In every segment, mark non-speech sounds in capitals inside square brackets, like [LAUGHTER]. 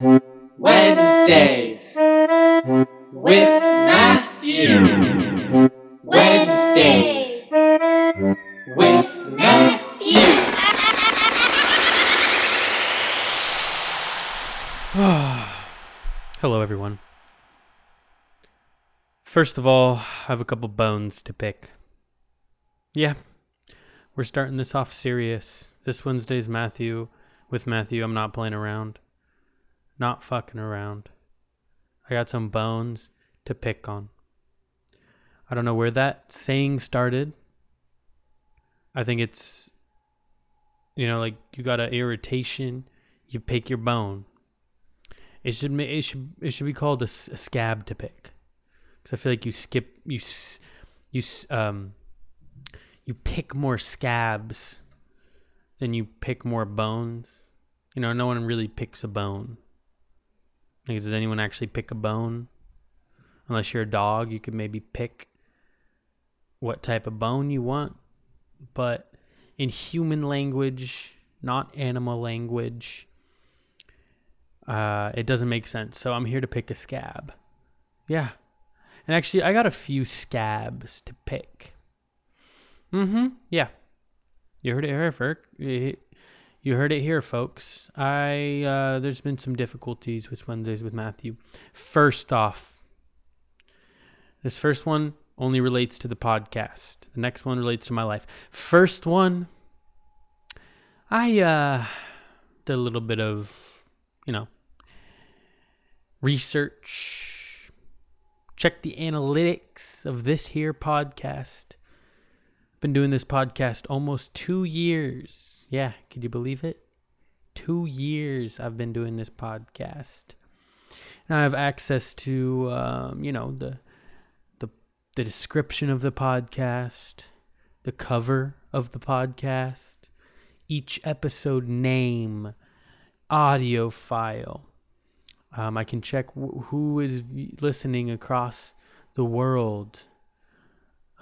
Wednesdays with Matthew. Wednesdays with Matthew. [SIGHS] Hello, everyone. First of all, I have a couple bones to pick. Yeah, we're starting this off serious. This Wednesday's Matthew. With Matthew, I'm not playing around. Not fucking around. I got some bones to pick on. I don't know where that saying started. I think it's, you know, like you got an irritation, you pick your bone. It should it should it should be called a scab to pick, because I feel like you skip you you um you pick more scabs than you pick more bones. You know, no one really picks a bone. Like, does anyone actually pick a bone? Unless you're a dog, you could maybe pick what type of bone you want. But in human language, not animal language, uh, it doesn't make sense. So I'm here to pick a scab. Yeah. And actually, I got a few scabs to pick. Mm hmm. Yeah. You heard it here. You heard it here, folks. I uh, there's been some difficulties with Wednesdays with Matthew. First off, this first one only relates to the podcast. The next one relates to my life. First one, I uh, did a little bit of, you know, research. Check the analytics of this here podcast. Been doing this podcast almost two years. Yeah, could you believe it? Two years I've been doing this podcast. And I have access to, um, you know, the, the the description of the podcast, the cover of the podcast, each episode name, audio file. Um, I can check wh- who is v- listening across the world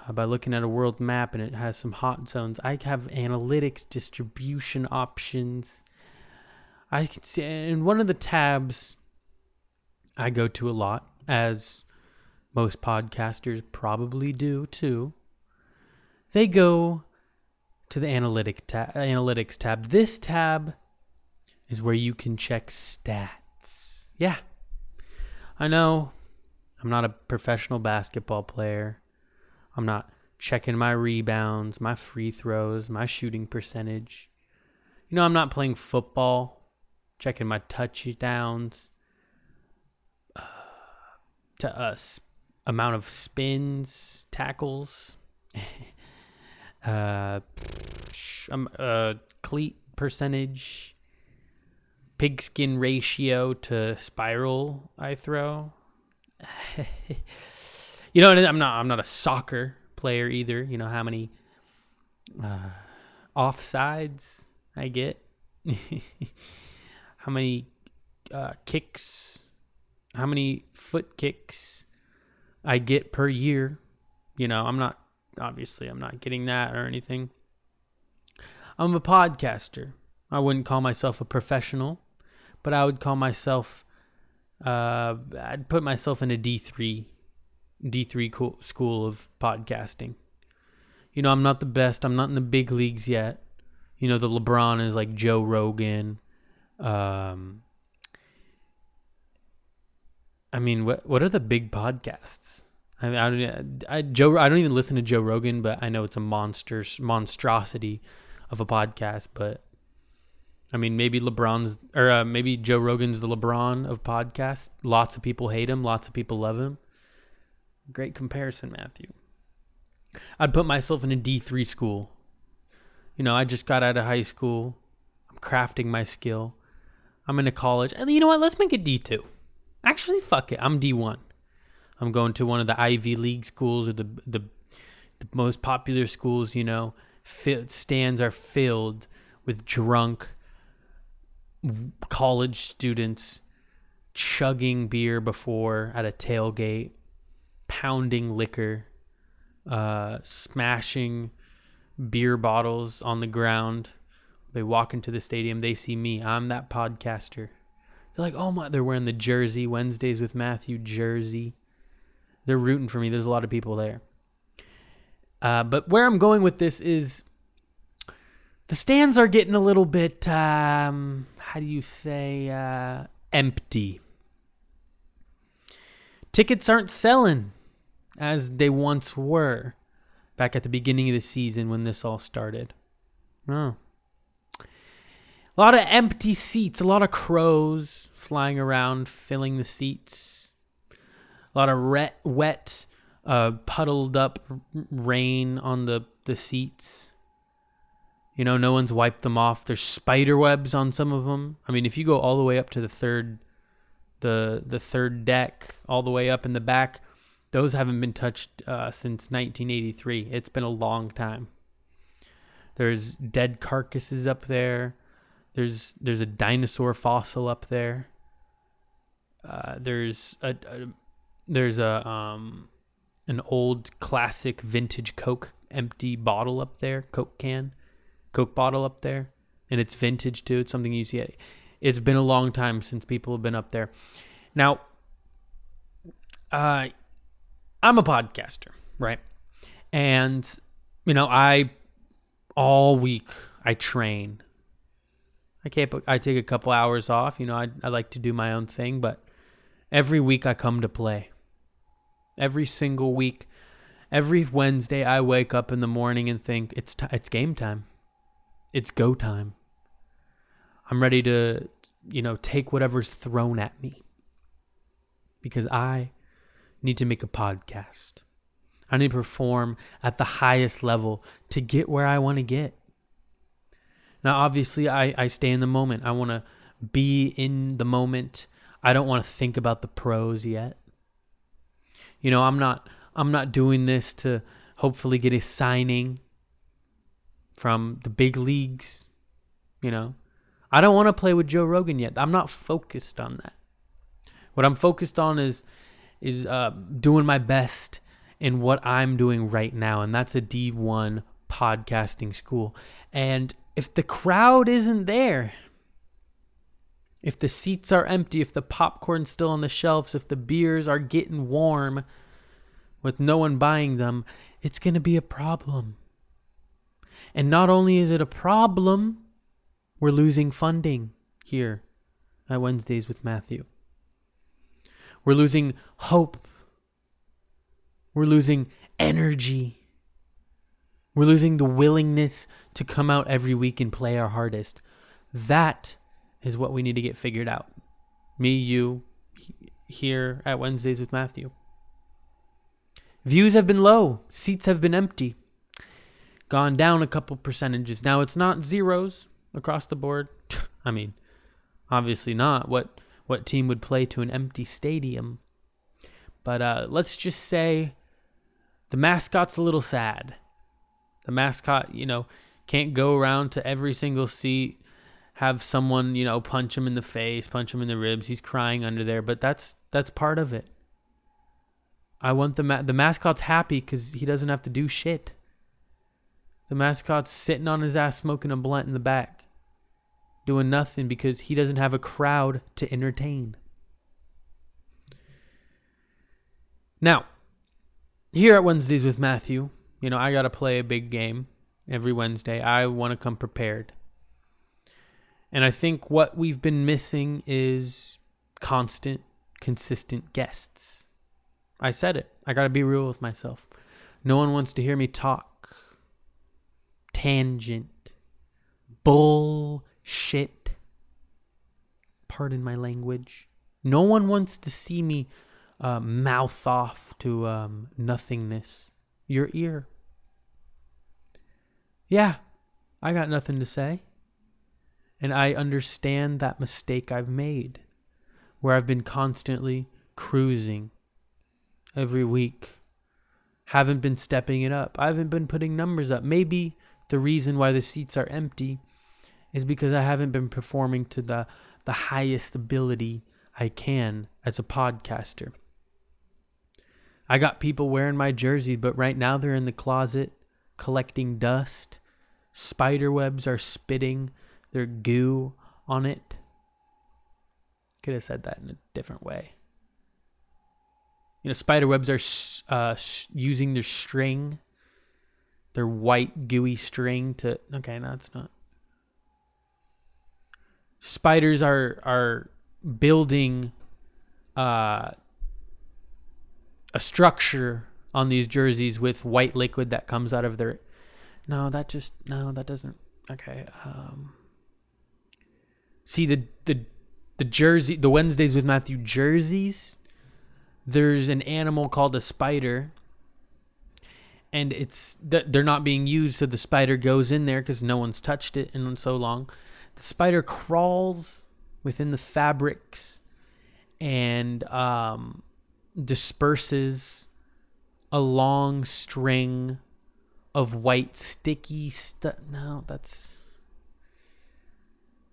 uh, by looking at a world map and it has some hot zones. I have analytics, distribution options. I can see, and one of the tabs I go to a lot, as most podcasters probably do too. They go to the analytic ta- analytics tab. This tab is where you can check stats. Yeah, I know. I'm not a professional basketball player. I'm not checking my rebounds, my free throws, my shooting percentage. You know, I'm not playing football, checking my touchdowns, uh, to us amount of spins, tackles, [LAUGHS] uh, um, uh, cleat percentage, pigskin ratio to spiral I throw. [LAUGHS] you know, I'm not I'm not a soccer player either. You know how many uh, offsides I get, [LAUGHS] how many uh, kicks, how many foot kicks I get per year. You know, I'm not obviously I'm not getting that or anything. I'm a podcaster. I wouldn't call myself a professional, but I would call myself uh, I'd put myself in a D3 D3 co- school of podcasting. You know, I'm not the best. I'm not in the big leagues yet. You know, the LeBron is like Joe Rogan. Um, I mean, what what are the big podcasts? I, mean, I, don't- I Joe I don't even listen to Joe Rogan, but I know it's a monster monstrosity of a podcast. But I mean, maybe LeBron's or uh, maybe Joe Rogan's the LeBron of podcasts. Lots of people hate him. Lots of people love him. Great comparison, Matthew. I'd put myself in a D3 school. You know, I just got out of high school. I'm crafting my skill. I'm in a college. And you know what? Let's make it D2. Actually, fuck it. I'm D1. I'm going to one of the Ivy League schools or the the, the most popular schools, you know. Stands are filled with drunk college students chugging beer before at a tailgate, pounding liquor, uh, smashing beer bottles on the ground. They walk into the stadium, they see me. I'm that podcaster. They're like, oh my, they're wearing the jersey, Wednesdays with Matthew jersey. They're rooting for me. There's a lot of people there. Uh, but where I'm going with this is the stands are getting a little bit, um, how do you say, uh, empty. Tickets aren't selling as they once were back at the beginning of the season when this all started. Oh. A lot of empty seats, a lot of crows flying around, filling the seats. A lot of ret- wet, uh, puddled up rain on the, the seats. You know, no one's wiped them off. There's spider webs on some of them. I mean, if you go all the way up to the third, the the third deck, all the way up in the back, those haven't been touched uh, since 1983. It's been a long time. There's dead carcasses up there. There's there's a dinosaur fossil up there. Uh, there's a, a there's a um an old classic vintage Coke empty bottle up there, Coke can, Coke bottle up there, and it's vintage too. It's something you see. It's been a long time since people have been up there. Now, uh, I'm a podcaster, right? And you know, I all week I train. I can't. I take a couple hours off. You know, I I like to do my own thing, but every week I come to play. Every single week, every Wednesday I wake up in the morning and think it's t- it's game time. It's go time. I'm ready to, you know, take whatever's thrown at me. Because I need to make a podcast. I need to perform at the highest level to get where I want to get. Now, obviously, I, I stay in the moment. I want to be in the moment. I don't want to think about the pros yet. You know, I'm not I'm not doing this to hopefully get a signing from the big leagues. You know, I don't want to play with Joe Rogan yet. I'm not focused on that. What I'm focused on is is uh, doing my best in what I'm doing right now, and that's a D1 podcasting school. And if the crowd isn't there, if the seats are empty, if the popcorn's still on the shelves, if the beers are getting warm with no one buying them, it's going to be a problem. And not only is it a problem, we're losing funding here at Wednesdays with Matthew. We're losing hope. We're losing energy. We're losing the willingness to come out every week and play our hardest. That is what we need to get figured out. Me, you, here at Wednesdays with Matthew. Views have been low, seats have been empty, gone down a couple percentages. Now it's not zeros across the board. [LAUGHS] I mean, obviously not. What what team would play to an empty stadium. But uh, let's just say the mascot's a little sad. The mascot, you know, can't go around to every single seat, have someone, you know, punch him in the face, punch him in the ribs. He's crying under there, but that's that's part of it. I want the ma- the mascot's happy because he doesn't have to do shit. The mascot's sitting on his ass smoking a blunt in the back doing nothing because he doesn't have a crowd to entertain. Now, here at Wednesdays with Matthew, you know, I got to play a big game every Wednesday. I want to come prepared. And I think what we've been missing is constant, consistent guests. I said it. I got to be real with myself. No one wants to hear me talk. Tangent. Bull shit. Pardon my language. No one wants to see me uh, mouth off to um, nothingness. Your ear. Yeah, I got nothing to say. And I understand that mistake I've made, where I've been constantly cruising every week. Haven't been stepping it up. I haven't been putting numbers up. Maybe the reason why the seats are empty is because I haven't been performing to the the highest ability I can as a podcaster. I got people wearing my jerseys, but right now they're in the closet collecting dust. Spider webs are spitting their goo on it. Could have said that in a different way. You know, spider webs are uh, using their string, their white gooey string to. Okay, no, it's not. Spiders are are building uh, a structure on these jerseys with white liquid that comes out of their. No, that just no, that doesn't. Okay. Um, see the the the jersey the Wednesdays with Matthew jerseys. There's an animal called a spider, and it's th- they're not being used, so the spider goes in there because no one's touched it in so long. The spider crawls within the fabrics and um, disperses a long string of white sticky stuff. No, that's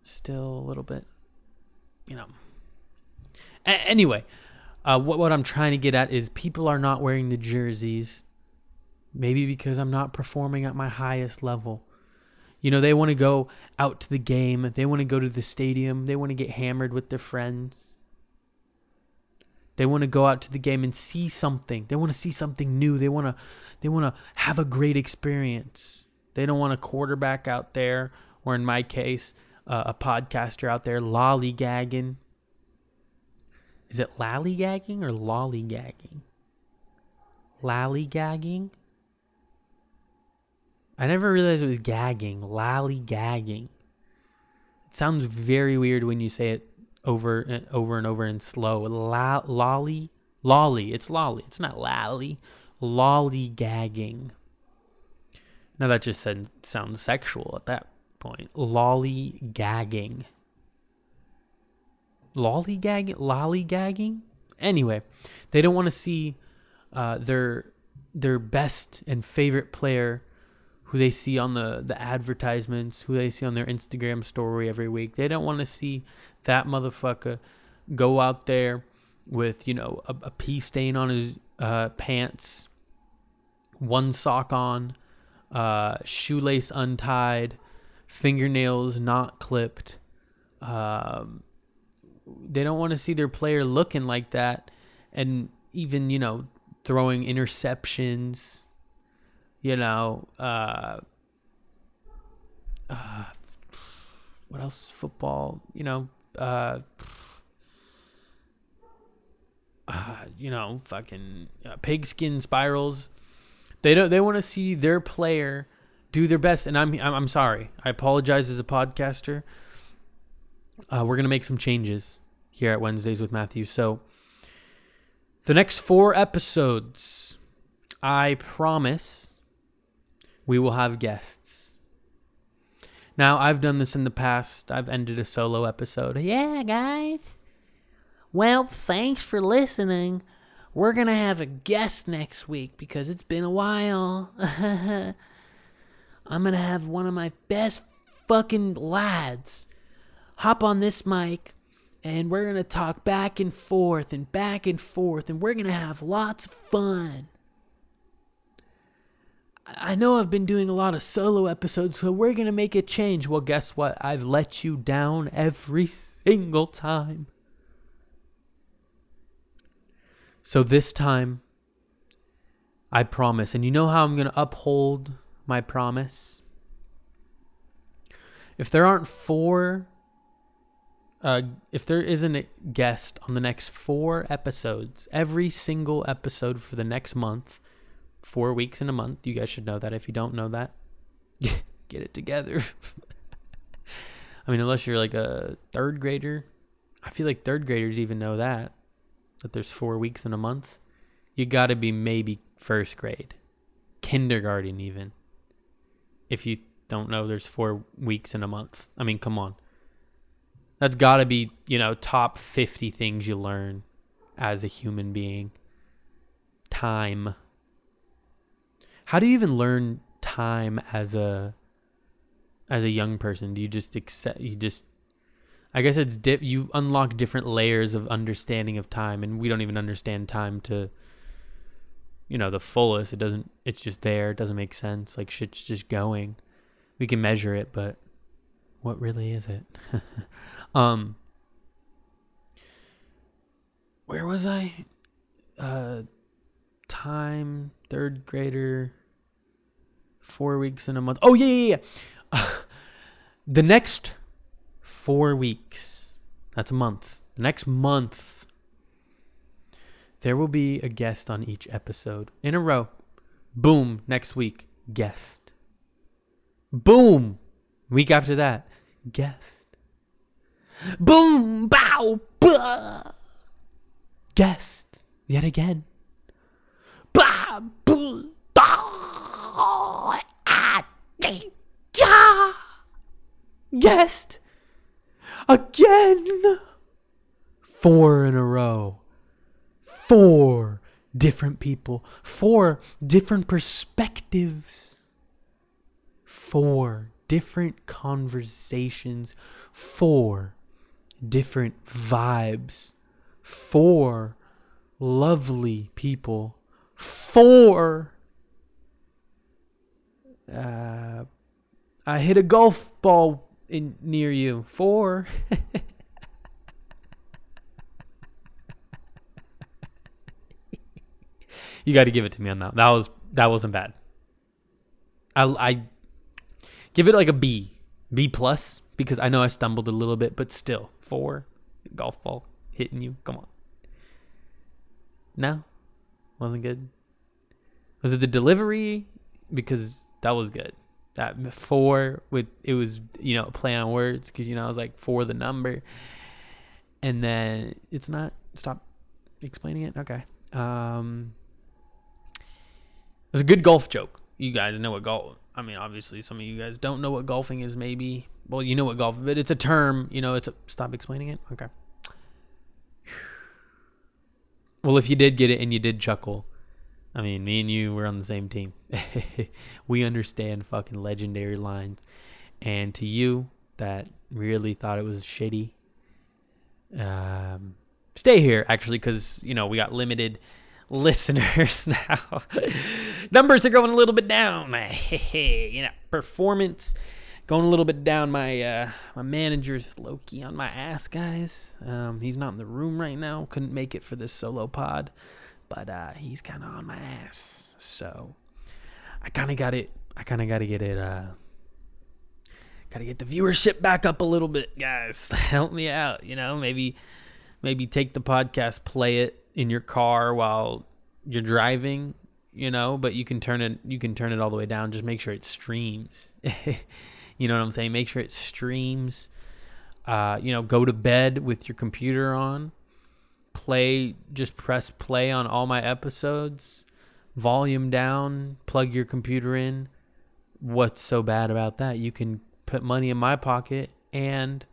still a little bit, you know. A- anyway, uh, what what I'm trying to get at is people are not wearing the jerseys, maybe because I'm not performing at my highest level. You know, they want to go out to the game. They want to go to the stadium. They want to get hammered with their friends. They want to go out to the game and see something. They want to see something new. They want to they want to have a great experience. They don't want a quarterback out there or in my case, uh, a podcaster out there lollygagging. Is it lollygagging or lollygagging? Lollygagging? I never realized it was gagging. Lollygagging. It sounds very weird when you say it over and over and over and slow. La- lolly, lolly. It's lolly. It's not lally. lolly. Lollygagging. Now that just said, sounds sexual at that point. Lollygagging. Lollygagging? Lollygagging? Anyway, they don't want to see uh, their their best and favorite player who they see on the, the advertisements, who they see on their Instagram story every week. They don't want to see that motherfucker go out there with, you know, a, a pee stain on his uh, pants, one sock on, uh, shoelace untied, fingernails not clipped. Um, they don't want to see their player looking like that and even, you know, throwing interceptions you know, uh, uh, what else? Football, you know, uh, uh, you know, fucking uh, pigskin spirals. They don't. They want to see their player do their best, and I'm. I'm, I'm sorry. I apologize as a podcaster. Uh, we're gonna make some changes here at Wednesdays with Matthew. So, the next four episodes, I promise we will have guests. Now, I've done this in the past. I've ended a solo episode. Yeah, guys. Well, thanks for listening. We're going to have a guest next week because it's been a while. [LAUGHS] I'm going to have one of my best fucking lads hop on this mic and we're going to talk back and forth and back and forth and we're going to have lots of fun. I know I've been doing a lot of solo episodes, so we're going to make a change. Well, guess what? I've let you down every single time. So this time, I promise. And you know how I'm going to uphold my promise? If there aren't four, uh, if there isn't a guest on the next four episodes, every single episode for the next month, four weeks in a month. You guys should know that. If you don't know that, [LAUGHS] get it together. [LAUGHS] I mean, unless you're like a third grader, I feel like third graders even know that that there's four weeks in a month. You got to be maybe first grade, kindergarten even. If you don't know, there's four weeks in a month. I mean, come on. That's got to be you know top fifty things you learn as a human being. Time how do you even learn time as a as a young person? Do you just accept you just I guess it's dip you unlock different layers of understanding of time and we don't even understand time to you know the fullest. It doesn't it's just there, it doesn't make sense. Like shit's just going. We can measure it, but what really is it? [LAUGHS] um where was I? Uh, time, third grader, four weeks in a month. Oh, yeah, yeah, yeah. [LAUGHS] the next four weeks, that's a month. The next month, there will be a guest on each episode in a row. Boom, next week, guest. Boom, week after that, guest. Boom, bow, bah. Guest, yet again. Bah, boo, bah, ah, dee, Guest, again. Four in a row. Four different people. Four different perspectives. Four different conversations. Four different vibes. Four lovely people. Four. Uh, I hit a golf ball in near you. Four. [LAUGHS] you got to give it to me on that. That was that wasn't bad. I I give it like a B, B plus because I know I stumbled a little bit, but still four golf ball hitting you. Come on. No, wasn't good. Was it the delivery? Because that was good. That four with it was you know play on words because you know I was like for the number, and then it's not. Stop explaining it. Okay. Um, it was a good golf joke. You guys know what golf. I mean, obviously, some of you guys don't know what golfing is. Maybe. Well, you know what golf, but it's a term. You know, it's a. Stop explaining it. Okay. Well, if you did get it and you did chuckle, I mean, me and you, we're on the same team. [LAUGHS] we understand fucking legendary lines. And to you that really thought it was shitty, um, stay here actually because you know we got limited [LAUGHS] listeners [LAUGHS] now. Numbers are going a little bit down. you know, performance going a little bit down. My uh, my manager's low key on my ass, guys. Um, he's not in the room right now. Couldn't make it for this solo pod, but uh, he's kind of on my ass. So I kind of got it. I kind of got to get it. Uh, got to get the viewership back up a little bit, guys. [LAUGHS] Help me out. You know, maybe maybe take the podcast, play it in your car while you're driving. You know, but you can turn it. You can turn it all the way down. Just make sure it streams. [LAUGHS] You know what I'm saying? Make sure it streams. Uh, you know, go to bed with your computer on. Play, just press play on all my episodes. Volume down, plug your computer in. What's so bad about that? You can put money in my pocket and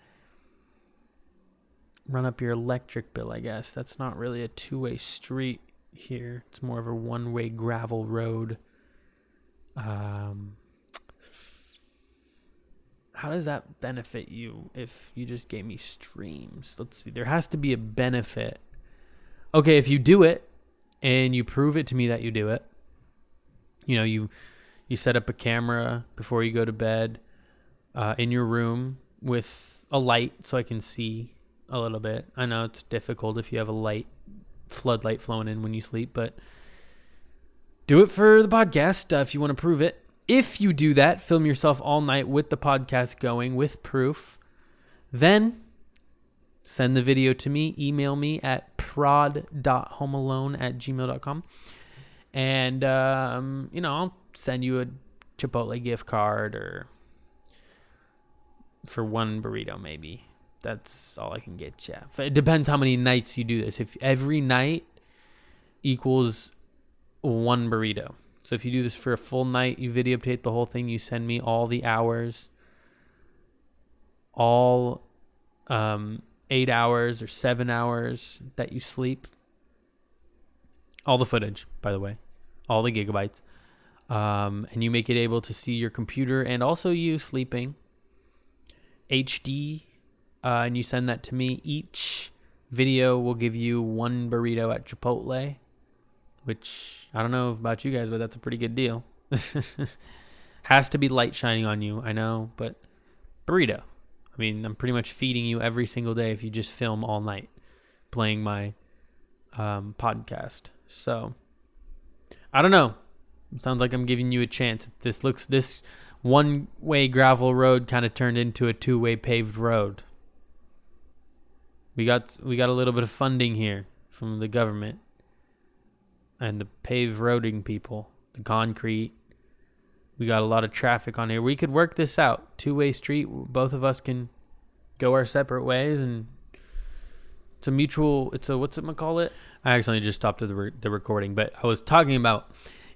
run up your electric bill, I guess. That's not really a two way street here, it's more of a one way gravel road. Um, how does that benefit you if you just gave me streams? Let's see. There has to be a benefit. Okay, if you do it and you prove it to me that you do it, you know, you you set up a camera before you go to bed uh, in your room with a light so I can see a little bit. I know it's difficult if you have a light floodlight flowing in when you sleep, but do it for the podcast uh, if you want to prove it. If you do that, film yourself all night with the podcast going with proof, then send the video to me. Email me at prod.homealone at gmail.com. And, um, you know, I'll send you a Chipotle gift card or for one burrito, maybe. That's all I can get you. It depends how many nights you do this. If every night equals one burrito. So if you do this for a full night, you videotape the whole thing, you send me all the hours, all um, eight hours or seven hours that you sleep. All the footage, by the way, all the gigabytes. Um, and you make it able to see your computer and also you sleeping HD. Uh, and you send that to me. Each video will give you one burrito at Chipotle which I don't know about you guys, but that's a pretty good deal. [LAUGHS] Has to be light shining on you, I know, but burrito. I mean, I'm pretty much feeding you every single day if you just film all night playing my um, podcast. So I don't know. sounds like I'm giving you a chance. This looks this one way gravel road kind of turned into a two way paved road. We got we got a little bit of funding here from the government and the paved roading people, the concrete. We got a lot of traffic on here. We could work this out. Two way street. Both of us can go our separate ways and it's a mutual it's a what's it call it i accidentally just stopped the, re- the recording but i was talking about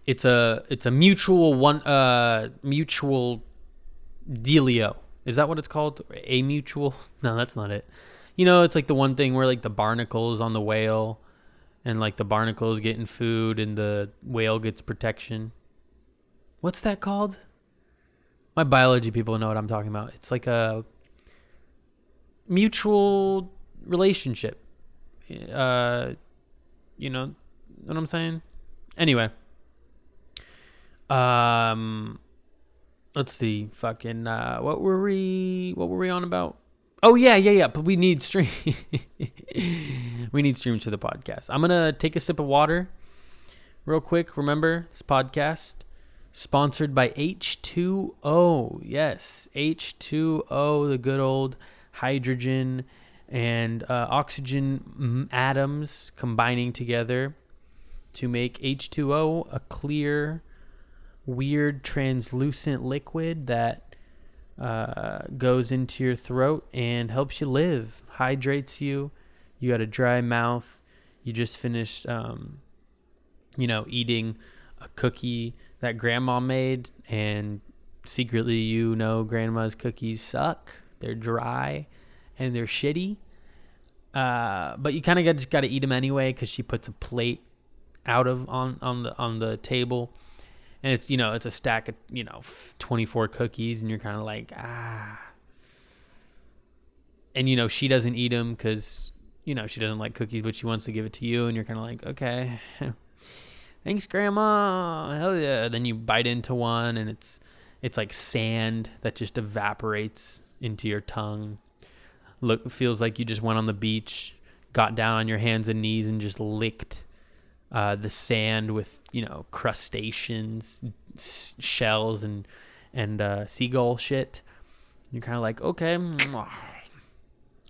it's a it's a mutual one uh mutual dealio is that what it's called a mutual [LAUGHS] no that's not it you know it's like the one thing where like the barnacles on the whale and like the barnacles getting food and the whale gets protection what's that called my biology people know what i'm talking about it's like a mutual relationship. Uh, you know what I'm saying? Anyway. Um, let's see. Fucking, uh, what were we, what were we on about? Oh yeah, yeah, yeah. But we need stream. [LAUGHS] we need streams for the podcast. I'm gonna take a sip of water, real quick. Remember this podcast sponsored by H2O. Yes, H2O, the good old hydrogen and uh, oxygen atoms combining together to make H2O a clear, weird, translucent liquid that uh, goes into your throat and helps you live, hydrates you. You got a dry mouth. You just finished, um, you know, eating a cookie that grandma made, and secretly you know grandma's cookies suck. They're dry and they're shitty. Uh, but you kind of just got to eat them anyway because she puts a plate out of on on the on the table, and it's you know it's a stack of you know twenty four cookies, and you're kind of like ah. And you know she doesn't eat them because you know she doesn't like cookies, but she wants to give it to you, and you're kind of like okay, [LAUGHS] thanks, grandma, hell yeah. Then you bite into one, and it's it's like sand that just evaporates into your tongue look feels like you just went on the beach, got down on your hands and knees and just licked uh, the sand with you know crustaceans, s- shells, and and uh, seagull shit. You're kind of like okay,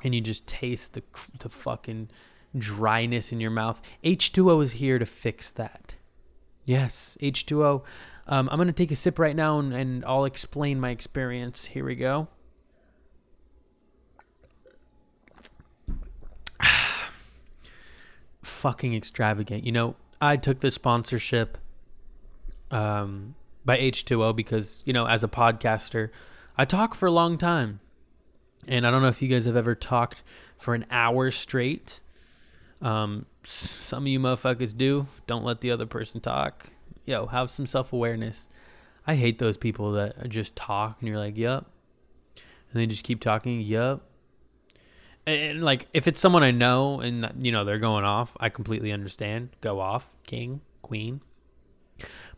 and you just taste the the fucking dryness in your mouth. H2O is here to fix that. Yes, H2O. Um, I'm gonna take a sip right now and, and I'll explain my experience. Here we go. [SIGHS] fucking extravagant. You know, I took the sponsorship um, by H2O because, you know, as a podcaster, I talk for a long time. And I don't know if you guys have ever talked for an hour straight. Um, some of you motherfuckers do. Don't let the other person talk. Yo, have some self awareness. I hate those people that just talk and you're like, yep. And they just keep talking, yup and like if it's someone I know and you know they're going off, I completely understand. Go off, king, queen.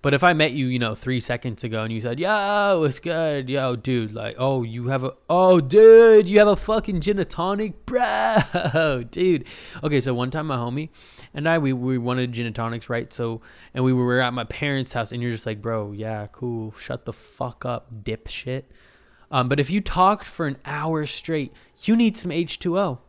But if I met you, you know, three seconds ago and you said, "Yo, it's good, yo, dude," like, "Oh, you have a, oh, dude, you have a fucking gin and tonic, bro, [LAUGHS] dude." Okay, so one time my homie and I, we we wanted gin and tonics, right? So, and we were at my parents' house, and you're just like, "Bro, yeah, cool, shut the fuck up, dipshit." Um, but if you talked for an hour straight, you need some H2O.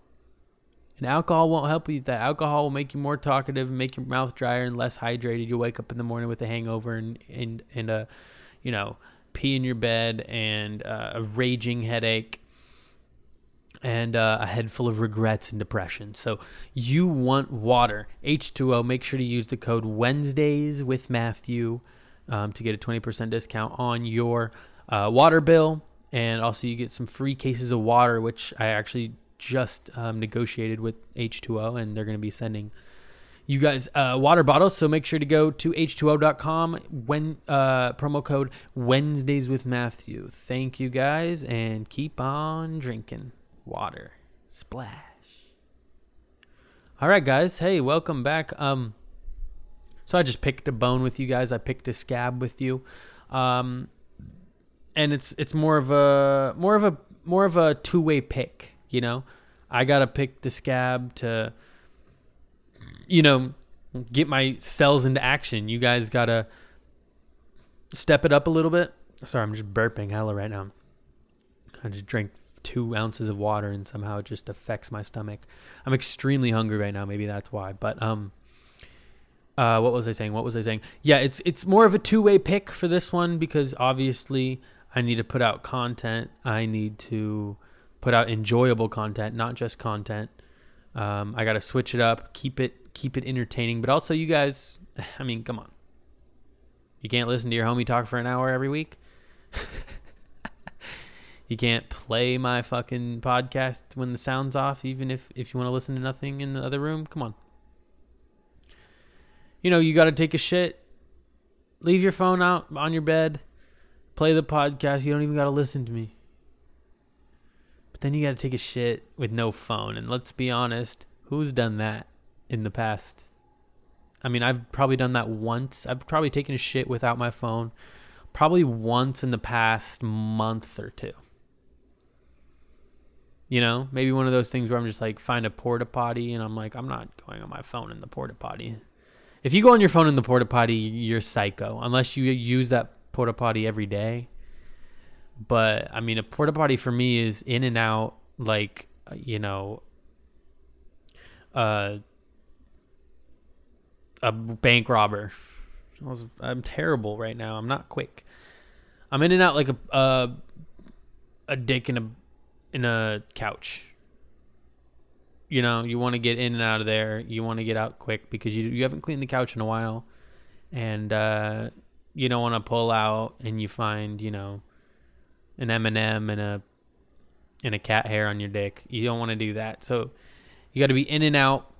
And alcohol won't help you. That alcohol will make you more talkative, and make your mouth drier and less hydrated. You'll wake up in the morning with a hangover and and and a, you know, pee in your bed and uh, a raging headache and uh, a head full of regrets and depression. So you want water, H2O. Make sure to use the code Wednesdays with Matthew um, to get a 20% discount on your uh, water bill and also you get some free cases of water, which I actually just um, negotiated with H2O, and they're going to be sending you guys uh, water bottles. So make sure to go to h2o.com when uh, promo code Wednesdays with Matthew. Thank you guys, and keep on drinking water. Splash. All right, guys. Hey, welcome back. Um, so I just picked a bone with you guys. I picked a scab with you. Um, and it's it's more of a more of a more of a two way pick. You know, I gotta pick the scab to you know, get my cells into action. You guys gotta step it up a little bit. Sorry, I'm just burping hella right now. I just drank two ounces of water and somehow it just affects my stomach. I'm extremely hungry right now. Maybe that's why. But um, uh, what was I saying? What was I saying? Yeah, it's it's more of a two way pick for this one because obviously I need to put out content. I need to put out enjoyable content, not just content. Um, I got to switch it up, keep it keep it entertaining, but also you guys. [LAUGHS] I mean, come on. You can't listen to your homie talk for an hour every week. [LAUGHS] you can't play my fucking podcast when the sound's off, even if if you want to listen to nothing in the other room. Come on. You know, you got to take a shit. Leave your phone out on your bed. Play the podcast. You don't even got to listen to me. Then you got to take a shit with no phone. And let's be honest, who's done that in the past? I mean, I've probably done that once. I've probably taken a shit without my phone probably once in the past month or two. You know, maybe one of those things where I'm just like find a porta potty and I'm like, I'm not going on my phone in the porta potty. If you go on your phone in the porta potty, you're psycho. Unless you use that porta potty every day. But I mean, a porta potty for me is in and out, like you know, uh, a bank robber. I was, I'm terrible right now. I'm not quick. I'm in and out like a a dick in a in a couch. You know, you want to get in and out of there. You want to get out quick because you you haven't cleaned the couch in a while, and uh, you don't want to pull out and you find you know an M and a and a cat hair on your dick. You don't want to do that. So you got to be in and out.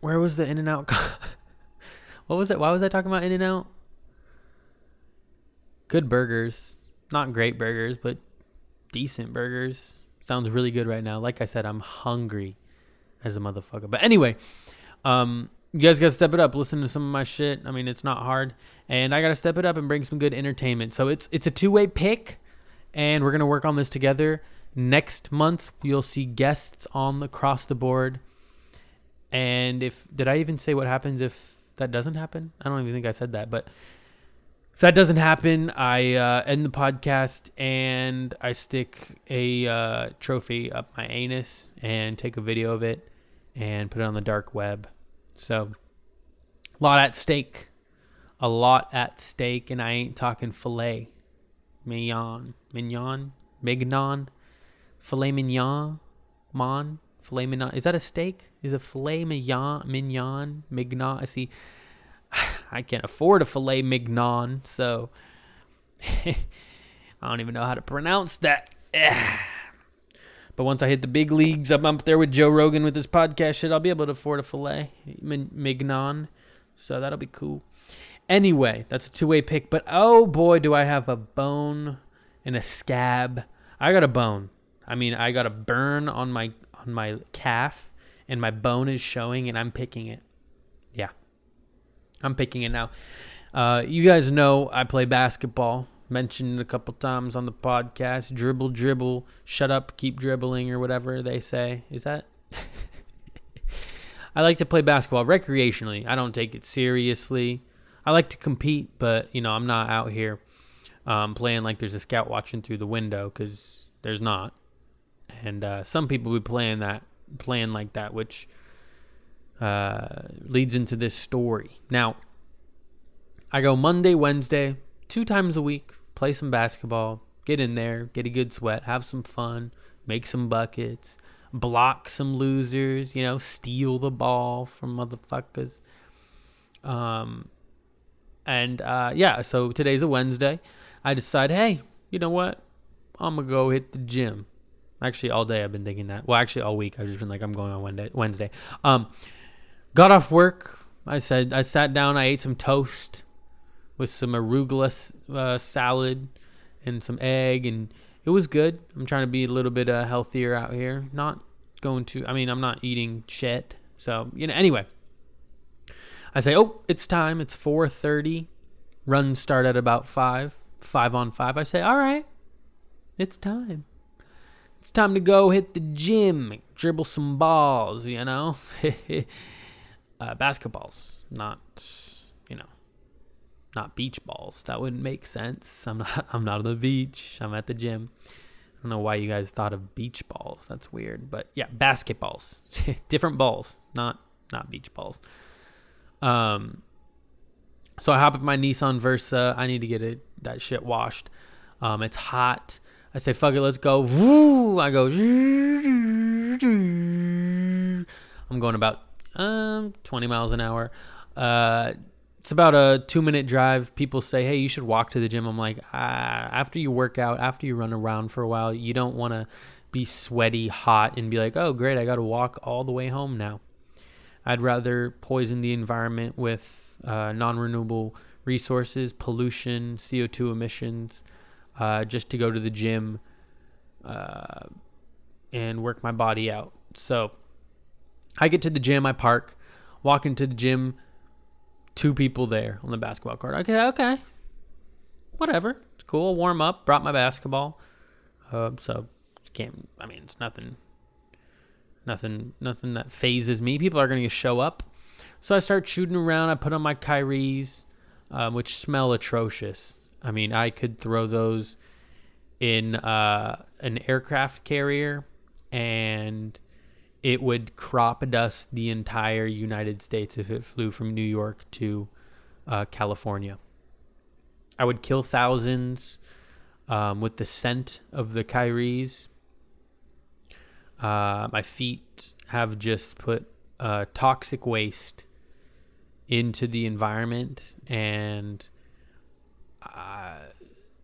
Where was the in and out? [LAUGHS] what was it? Why was I talking about in and out? Good burgers, not great burgers, but decent burgers. Sounds really good right now. Like I said, I'm hungry as a motherfucker. But anyway, um, you guys got to step it up. Listen to some of my shit. I mean, it's not hard, and I got to step it up and bring some good entertainment. So it's it's a two way pick, and we're gonna work on this together. Next month, you'll see guests on the across the board. And if did I even say what happens if that doesn't happen? I don't even think I said that, but if that doesn't happen, I uh, end the podcast and I stick a uh, trophy up my anus and take a video of it and put it on the dark web. So, a lot at stake. A lot at stake, and I ain't talking filet mignon. Mignon? Mignon? Filet mignon? Mon? Filet mignon? Is that a steak? Is a filet mignon? Mignon? Mignon? I see. [SIGHS] I can't afford a filet mignon, so [LAUGHS] I don't even know how to pronounce that. [SIGHS] but once I hit the big leagues, I'm up there with Joe Rogan with his podcast shit. I'll be able to afford a filet mignon, so that'll be cool. Anyway, that's a two-way pick. But oh boy, do I have a bone and a scab. I got a bone. I mean, I got a burn on my on my calf, and my bone is showing, and I'm picking it. Yeah. I'm picking it now. Uh, you guys know I play basketball. Mentioned a couple times on the podcast. Dribble, dribble, shut up, keep dribbling, or whatever they say. Is that? [LAUGHS] I like to play basketball recreationally. I don't take it seriously. I like to compete, but you know I'm not out here um, playing like there's a scout watching through the window because there's not. And uh, some people be playing that, playing like that, which uh, leads into this story. Now, I go Monday, Wednesday, two times a week, play some basketball, get in there, get a good sweat, have some fun, make some buckets, block some losers, you know, steal the ball from motherfuckers. Um, and uh, yeah, so today's a Wednesday. I decide, hey, you know what? I'm gonna go hit the gym. Actually, all day I've been thinking that. Well, actually, all week I've just been like, I'm going on Wednesday. Um, Got off work. I said I sat down. I ate some toast with some arugula uh, salad and some egg, and it was good. I'm trying to be a little bit uh, healthier out here. Not going to. I mean, I'm not eating shit. So you know. Anyway, I say, oh, it's time. It's 4:30. Runs start at about five. Five on five. I say, all right, it's time. It's time to go hit the gym, dribble some balls. You know. [LAUGHS] uh, basketballs, not you know, not beach balls. That wouldn't make sense. I'm not. [LAUGHS] I'm not on the beach. I'm at the gym. I don't know why you guys thought of beach balls. That's weird. But yeah, basketballs, [LAUGHS] different balls, not not beach balls. Um. So I hop in my Nissan Versa. I need to get it that shit washed. Um, it's hot. I say, fuck it, let's go. Woo! I go. I'm going about um 20 miles an hour. Uh, it's about a two minute drive. People say, hey, you should walk to the gym. I'm like, ah, after you work out, after you run around for a while, you don't want to be sweaty, hot, and be like, oh, great, I got to walk all the way home now. I'd rather poison the environment with uh, non renewable resources, pollution, CO2 emissions, uh, just to go to the gym uh, and work my body out. So I get to the gym, I park, walk into the gym, two people there on the basketball court. Okay, okay, whatever. It's cool. Warm up, brought my basketball. Uh, so can't. I mean, it's nothing. Nothing. Nothing that fazes me. People are going to show up. So I start shooting around. I put on my Kyries, um, which smell atrocious. I mean, I could throw those in uh, an aircraft carrier and it would crop dust the entire United States if it flew from New York to uh, California. I would kill thousands um, with the scent of the Kyries. Uh, my feet have just put uh, toxic waste into the environment, and I,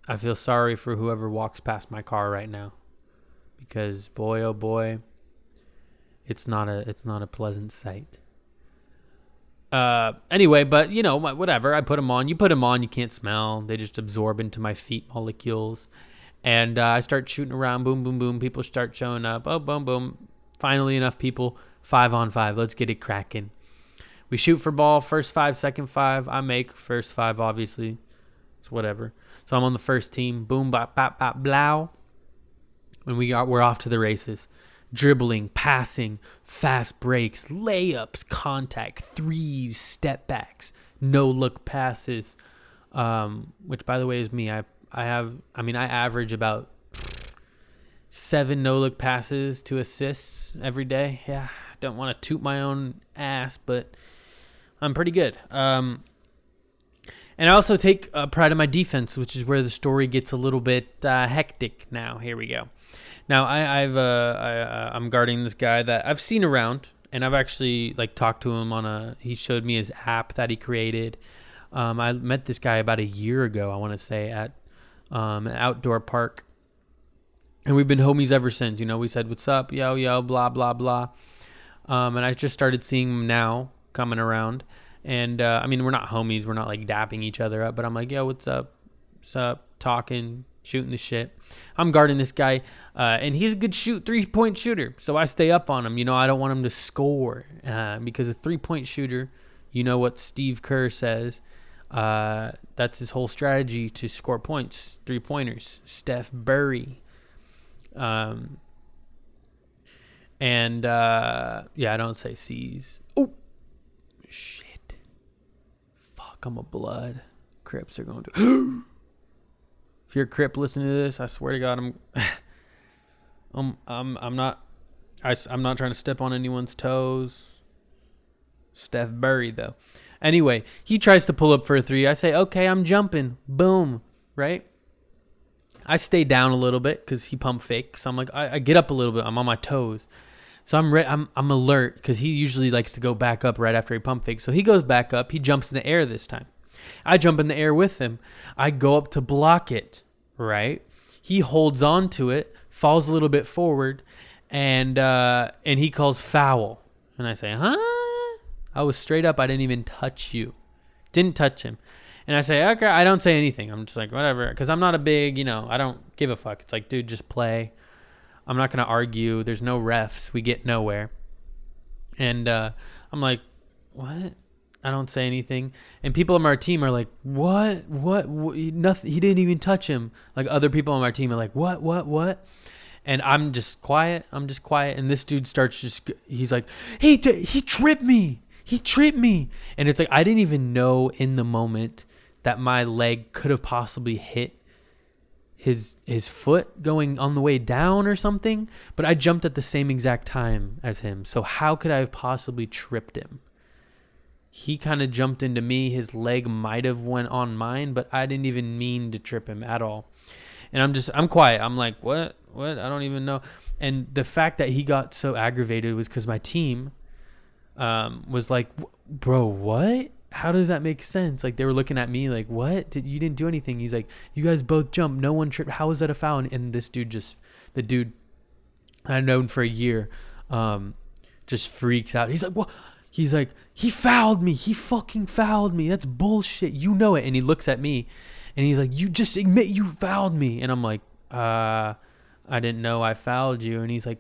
I feel sorry for whoever walks past my car right now, because boy, oh boy, it's not a it's not a pleasant sight. Uh, anyway, but you know, whatever. I put them on. You put them on. You can't smell. They just absorb into my feet molecules, and uh, I start shooting around. Boom, boom, boom. People start showing up. Oh, boom, boom. Finally, enough people. Five on five. Let's get it cracking. We shoot for ball. First five, second five. I make first five. Obviously, it's whatever. So I'm on the first team. Boom, bop, bop, bop, blow. When we got, we're off to the races dribbling, passing, fast breaks, layups, contact, threes, step backs, no look passes. Um, which, by the way, is me. I I have. I mean, I average about seven no look passes to assists every day. Yeah, don't want to toot my own ass, but I'm pretty good. Um, and I also take uh, pride in my defense, which is where the story gets a little bit uh, hectic. Now, here we go. Now I, I've uh, I, uh, I'm guarding this guy that I've seen around, and I've actually like talked to him on a. He showed me his app that he created. Um, I met this guy about a year ago. I want to say at um, an outdoor park, and we've been homies ever since. You know, we said what's up, yo yo, blah blah blah. Um, and I just started seeing him now coming around. And uh, I mean, we're not homies. We're not like dapping each other up, but I'm like, yo, what's up? What's up? Talking, shooting the shit. I'm guarding this guy, uh, and he's a good shoot three point shooter. So I stay up on him. You know, I don't want him to score uh, because a three point shooter, you know what Steve Kerr says. Uh, that's his whole strategy to score points, three pointers. Steph Curry. Um, and uh, yeah, I don't say C's. Oh, shit. Fuck, I'm a blood. Crips are going to. [GASPS] if you're a Crip listening to this, I swear to God, I'm, [LAUGHS] I'm, I'm, I'm not, I, I'm not trying to step on anyone's toes. Steph Curry though. Anyway, he tries to pull up for a three. I say, okay, I'm jumping. Boom, right? I stay down a little bit because he pump fake. So I'm like, I, I, get up a little bit. I'm on my toes. So I'm re- I'm I'm alert because he usually likes to go back up right after he pump fake. So he goes back up. He jumps in the air this time. I jump in the air with him. I go up to block it, right? He holds on to it, falls a little bit forward, and uh, and he calls foul. And I say, huh? I was straight up. I didn't even touch you. Didn't touch him. And I say, okay, I don't say anything. I'm just like, whatever. Because I'm not a big, you know, I don't give a fuck. It's like, dude, just play. I'm not going to argue. There's no refs. We get nowhere. And uh, I'm like, what? I don't say anything, and people on our team are like, "What? What? what? Nothing. He didn't even touch him." Like other people on our team are like, "What? What? What?" And I'm just quiet. I'm just quiet, and this dude starts just. He's like, "He he tripped me. He tripped me. And it's like, I didn't even know in the moment that my leg could have possibly hit his his foot going on the way down or something but i jumped at the same exact time as him. So how could i have possibly tripped him? He kind of jumped into me. His leg might have went on mine but i didn't even mean to trip him at all. And i'm just i'm quiet. I'm like what? What? I don't even know. And the fact that he got so aggravated was because my team um, was like bro what how does that make sense? Like they were looking at me like, what? Did you didn't do anything? He's like, you guys both jumped. No one tripped. How is that a foul? And this dude just, the dude I've known for a year, um, just freaks out. He's like, what? He's like, he fouled me. He fucking fouled me. That's bullshit. You know it. And he looks at me, and he's like, you just admit you fouled me. And I'm like, uh, I didn't know I fouled you. And he's like,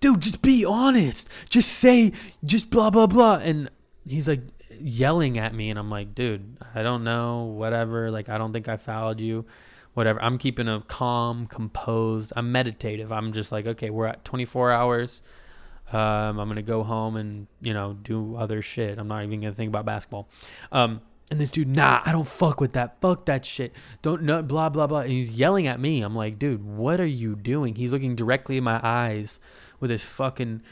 dude, just be honest. Just say, just blah blah blah. And he's like, yelling at me and I'm like, dude, I don't know, whatever. Like, I don't think I fouled you, whatever. I'm keeping a calm, composed. I'm meditative. I'm just like, okay, we're at 24 hours. Um, I'm gonna go home and you know do other shit. I'm not even gonna think about basketball. Um, and this dude, nah, I don't fuck with that. Fuck that shit. Don't no blah blah blah. And he's yelling at me. I'm like, dude, what are you doing? He's looking directly in my eyes with his fucking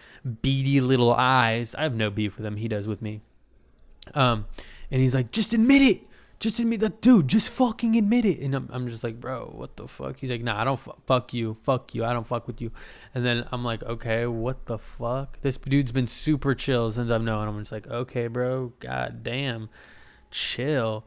beady little eyes. I have no beef with him. He does with me. Um, and he's like, just admit it. Just admit that, dude. Just fucking admit it. And I'm, I'm just like, bro, what the fuck? He's like, nah, I don't fu- fuck you, fuck you. I don't fuck with you. And then I'm like, okay, what the fuck? This dude's been super chill since I've known. I'm just like, okay, bro, god damn, chill.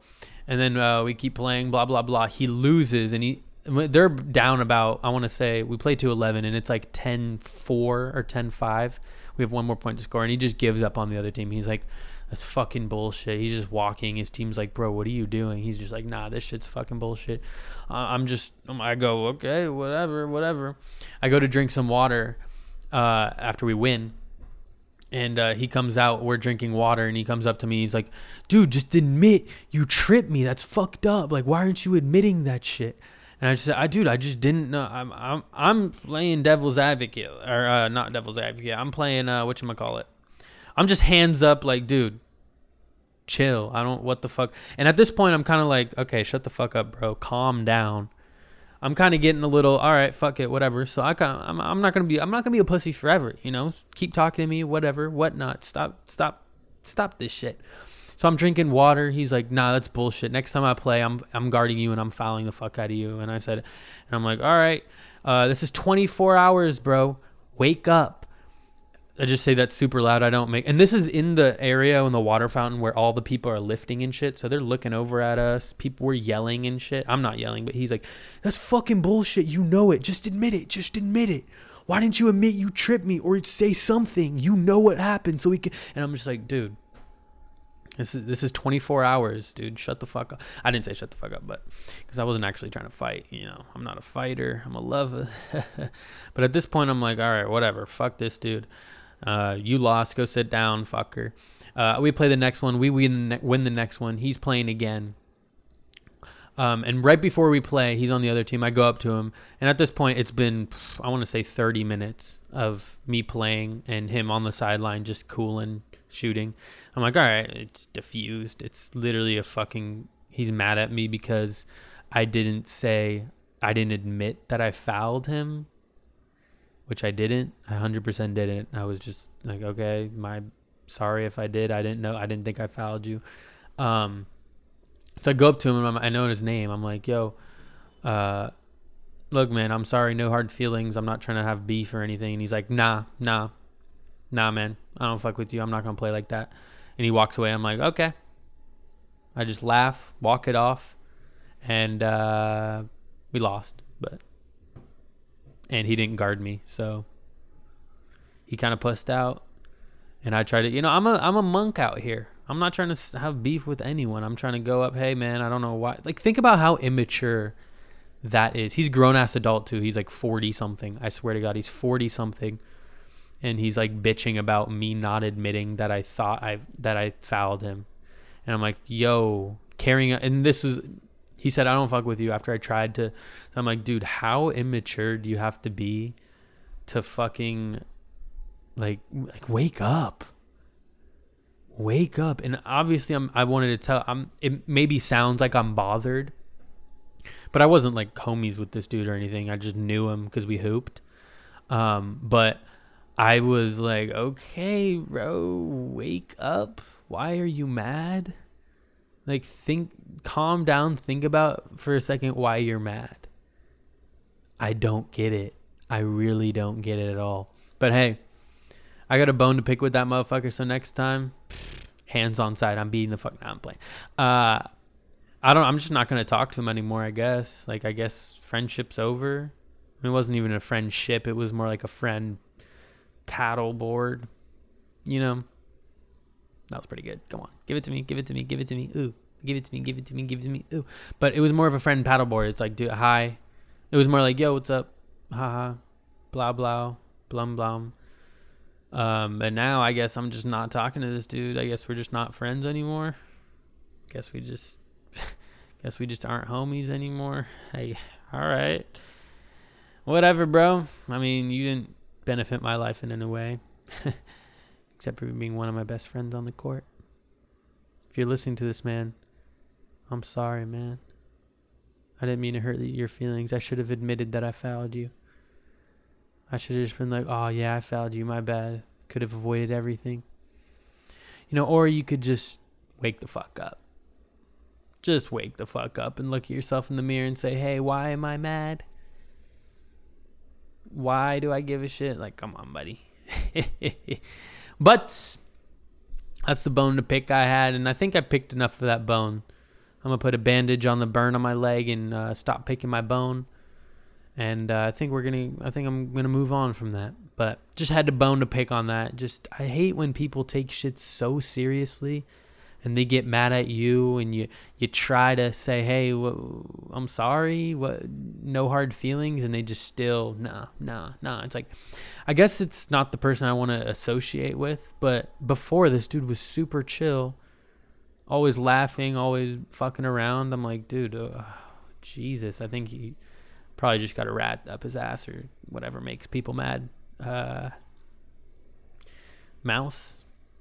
And then uh, we keep playing, blah blah blah. He loses, and he they're down about I want to say we play to 11 and it's like 10-4 or 10-5. We have one more point to score and he just gives up on the other team. He's like that's fucking bullshit. He's just walking. His team's like, bro, what are you doing? He's just like, nah, this shit's fucking bullshit. Uh, I'm just, I go, okay, whatever, whatever. I go to drink some water uh, after we win. And uh, he comes out, we're drinking water, and he comes up to me. He's like, dude, just admit you tripped me. That's fucked up. Like, why aren't you admitting that shit? And I just said, I dude, I just didn't know. I'm I'm I'm playing devil's advocate or uh, not devil's advocate. I'm playing uh, what you call it. I'm just hands up, like, dude, chill. I don't what the fuck. And at this point, I'm kind of like, okay, shut the fuck up, bro. Calm down. I'm kind of getting a little, all right, fuck it, whatever. So I kind, I'm, I'm not gonna be, I'm not gonna be a pussy forever, you know. Keep talking to me, whatever, whatnot. Stop, stop, stop this shit. So I'm drinking water. He's like, nah, that's bullshit. Next time I play, I'm, I'm guarding you and I'm fouling the fuck out of you. And I said, and I'm like, all right, uh, this is 24 hours, bro. Wake up. I just say that super loud. I don't make. And this is in the area in the water fountain where all the people are lifting and shit. So they're looking over at us. People were yelling and shit. I'm not yelling, but he's like, "That's fucking bullshit. You know it. Just admit it. Just admit it. Why didn't you admit you tripped me or say something? You know what happened, so we can." And I'm just like, dude. This is this is 24 hours, dude. Shut the fuck up. I didn't say shut the fuck up, but because I wasn't actually trying to fight. You know, I'm not a fighter. I'm a lover. [LAUGHS] but at this point, I'm like, all right, whatever. Fuck this, dude. Uh, you lost. Go sit down, fucker. Uh, we play the next one. We win the, win the next one. He's playing again. Um, and right before we play, he's on the other team. I go up to him, and at this point, it's been I want to say 30 minutes of me playing and him on the sideline just cooling, shooting. I'm like, all right, it's diffused. It's literally a fucking. He's mad at me because I didn't say I didn't admit that I fouled him which I didn't. I 100% didn't. I was just like, okay, my sorry if I did. I didn't know. I didn't think I fouled you. Um, so I go up to him and I'm, I know his name. I'm like, yo, uh, look, man, I'm sorry. No hard feelings. I'm not trying to have beef or anything. And he's like, nah, nah, nah, man. I don't fuck with you. I'm not to play like that. And he walks away. I'm like, okay. I just laugh, walk it off. And, uh, we lost, but and he didn't guard me, so he kind of pussed out. And I tried to, you know, I'm a I'm a monk out here. I'm not trying to have beef with anyone. I'm trying to go up, hey man, I don't know why. Like think about how immature that is. He's grown ass adult too. He's like 40 something. I swear to God, he's 40 something. And he's like bitching about me not admitting that I thought I that I fouled him. And I'm like, yo, carrying and this was he said, I don't fuck with you after I tried to. I'm like, dude, how immature do you have to be to fucking like like wake up? wake up. And obviously, I'm, I wanted to tell. I'm. It maybe sounds like I'm bothered, but I wasn't like homies with this dude or anything. I just knew him because we hooped. Um, but I was like, okay, bro, wake up. Why are you mad? Like, think, calm down. Think about for a second why you're mad. I don't get it. I really don't get it at all. But hey, I got a bone to pick with that motherfucker. So next time, hands on side. I'm beating the fuck. Now I'm playing. Uh, I don't. I'm just not gonna talk to him anymore. I guess. Like I guess friendship's over. It wasn't even a friendship. It was more like a friend paddle board. You know. That was pretty good. Come on, give it to me. Give it to me. Give it to me. Ooh, give it to me. Give it to me. Give it to me. Ooh. But it was more of a friend paddle board. It's like, dude, hi. It was more like, yo, what's up? Haha. Blah blah. Blum blum. Um, and now I guess I'm just not talking to this dude. I guess we're just not friends anymore. Guess we just [LAUGHS] guess we just aren't homies anymore. Hey, all right. Whatever, bro. I mean, you didn't benefit my life in any way. [LAUGHS] Except for being one of my best friends on the court. If you're listening to this, man, I'm sorry, man. I didn't mean to hurt your feelings. I should have admitted that I fouled you. I should have just been like, oh, yeah, I fouled you. My bad. Could have avoided everything. You know, or you could just wake the fuck up. Just wake the fuck up and look at yourself in the mirror and say, hey, why am I mad? Why do I give a shit? Like, come on, buddy. [LAUGHS] but that's the bone to pick I had, and I think I picked enough of that bone. I'm gonna put a bandage on the burn on my leg and uh, stop picking my bone and uh, I think we're gonna. I think I'm gonna move on from that. But just had to bone to pick on that. Just I hate when people take shit so seriously, and they get mad at you, and you you try to say, "Hey, I'm sorry, what? No hard feelings," and they just still, nah, nah, nah. It's like, I guess it's not the person I want to associate with. But before this dude was super chill, always laughing, always fucking around. I'm like, dude, uh, Jesus, I think he probably just got a rat up his ass or whatever makes people mad. Uh, mouse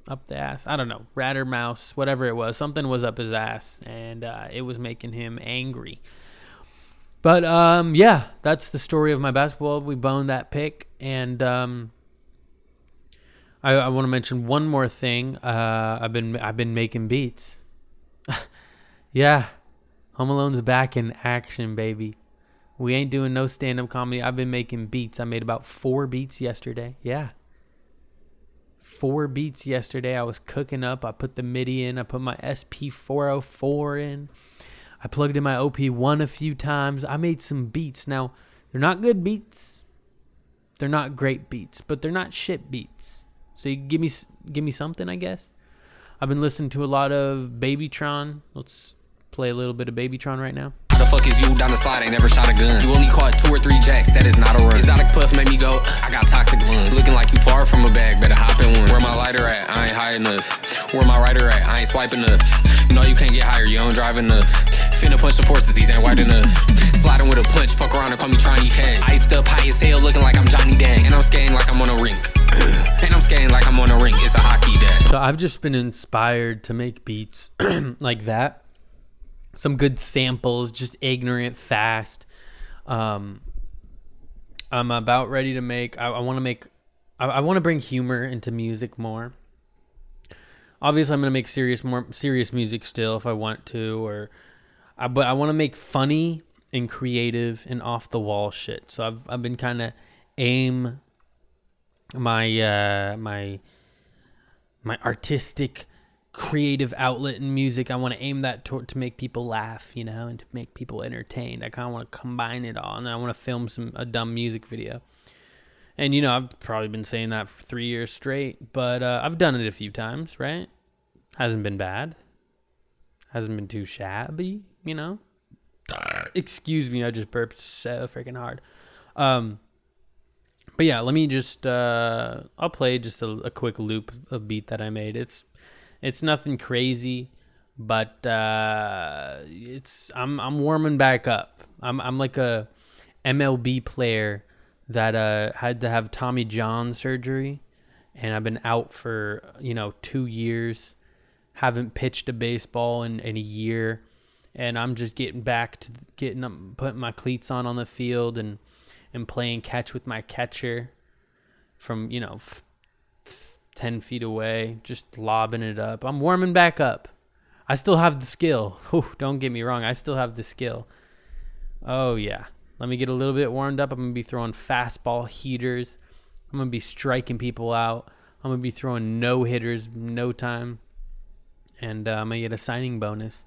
up the ass. I don't know. Rat or mouse, whatever it was. Something was up his ass and uh, it was making him angry. But um, yeah, that's the story of my basketball. We boned that pick. And um, I, I want to mention one more thing. Uh, I've been I've been making beats. [LAUGHS] yeah, Home Alone's back in action, baby. We ain't doing no stand up comedy. I've been making beats. I made about four beats yesterday. Yeah. Four beats yesterday. I was cooking up. I put the MIDI in. I put my SP404 in. I plugged in my OP1 a few times. I made some beats. Now, they're not good beats. They're not great beats, but they're not shit beats. So you give me give me something, I guess. I've been listening to a lot of Babytron. Let's play a little bit of Babytron right now the fuck is you down the slide? Ain't never shot a gun. You only caught two or three jacks, that is not a run. Exotic puff made me go, I got toxic lungs. Looking like you far from a bag, better. Where my lighter at? I ain't high enough. Where my rider at? I ain't swiping enough. Know you can't get higher, you don't drive enough. Finna punch the forces, these ain't white enough. Sliding with a punch, fuck around and call me you can. Iced up high as hell, looking like I'm Johnny Dang. And I'm skating like I'm on a rink. [CLEARS THROAT] and I'm skating like I'm on a rink. It's a hockey day. So I've just been inspired to make beats [CLEARS THROAT] like that some good samples, just ignorant, fast. Um, I'm about ready to make. I, I want to make. I, I want to bring humor into music more. Obviously, I'm gonna make serious, more serious music still if I want to, or, I, but I want to make funny and creative and off the wall shit. So I've I've been kind of aim my uh my my artistic creative outlet in music. I want to aim that toward to make people laugh, you know, and to make people entertained. I kind of want to combine it all, and I want to film some a dumb music video. And you know, I've probably been saying that for three years straight, but uh, I've done it a few times, right? Hasn't been bad. Hasn't been too shabby, you know. Excuse me, I just burped so freaking hard. Um, but yeah, let me just uh, I'll play just a, a quick loop of beat that I made. It's it's nothing crazy, but uh, it's I'm I'm warming back up. I'm I'm like a MLB player that uh, had to have Tommy John surgery, and I've been out for you know two years, haven't pitched a baseball in, in a year, and I'm just getting back to getting up, putting my cleats on on the field and and playing catch with my catcher from you know f- f- ten feet away, just lobbing it up. I'm warming back up. I still have the skill. [LAUGHS] Don't get me wrong, I still have the skill. Oh yeah, let me get a little bit warmed up. I'm gonna be throwing fastball heaters. I'm gonna be striking people out. I'm gonna be throwing no hitters, no time, and uh, I'm gonna get a signing bonus.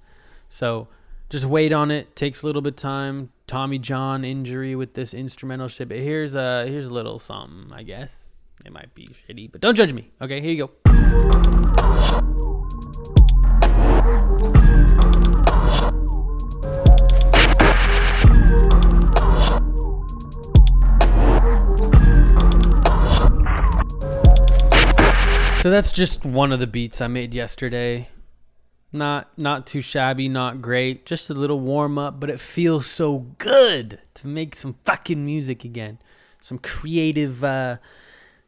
So just wait on it. Takes a little bit of time. Tommy John injury with this instrumental shit. But here's a here's a little something, I guess. It might be shitty, but don't judge me. Okay, here you go. So that's just one of the beats I made yesterday. Not not too shabby, not great, just a little warm up, but it feels so good to make some fucking music again. Some creative uh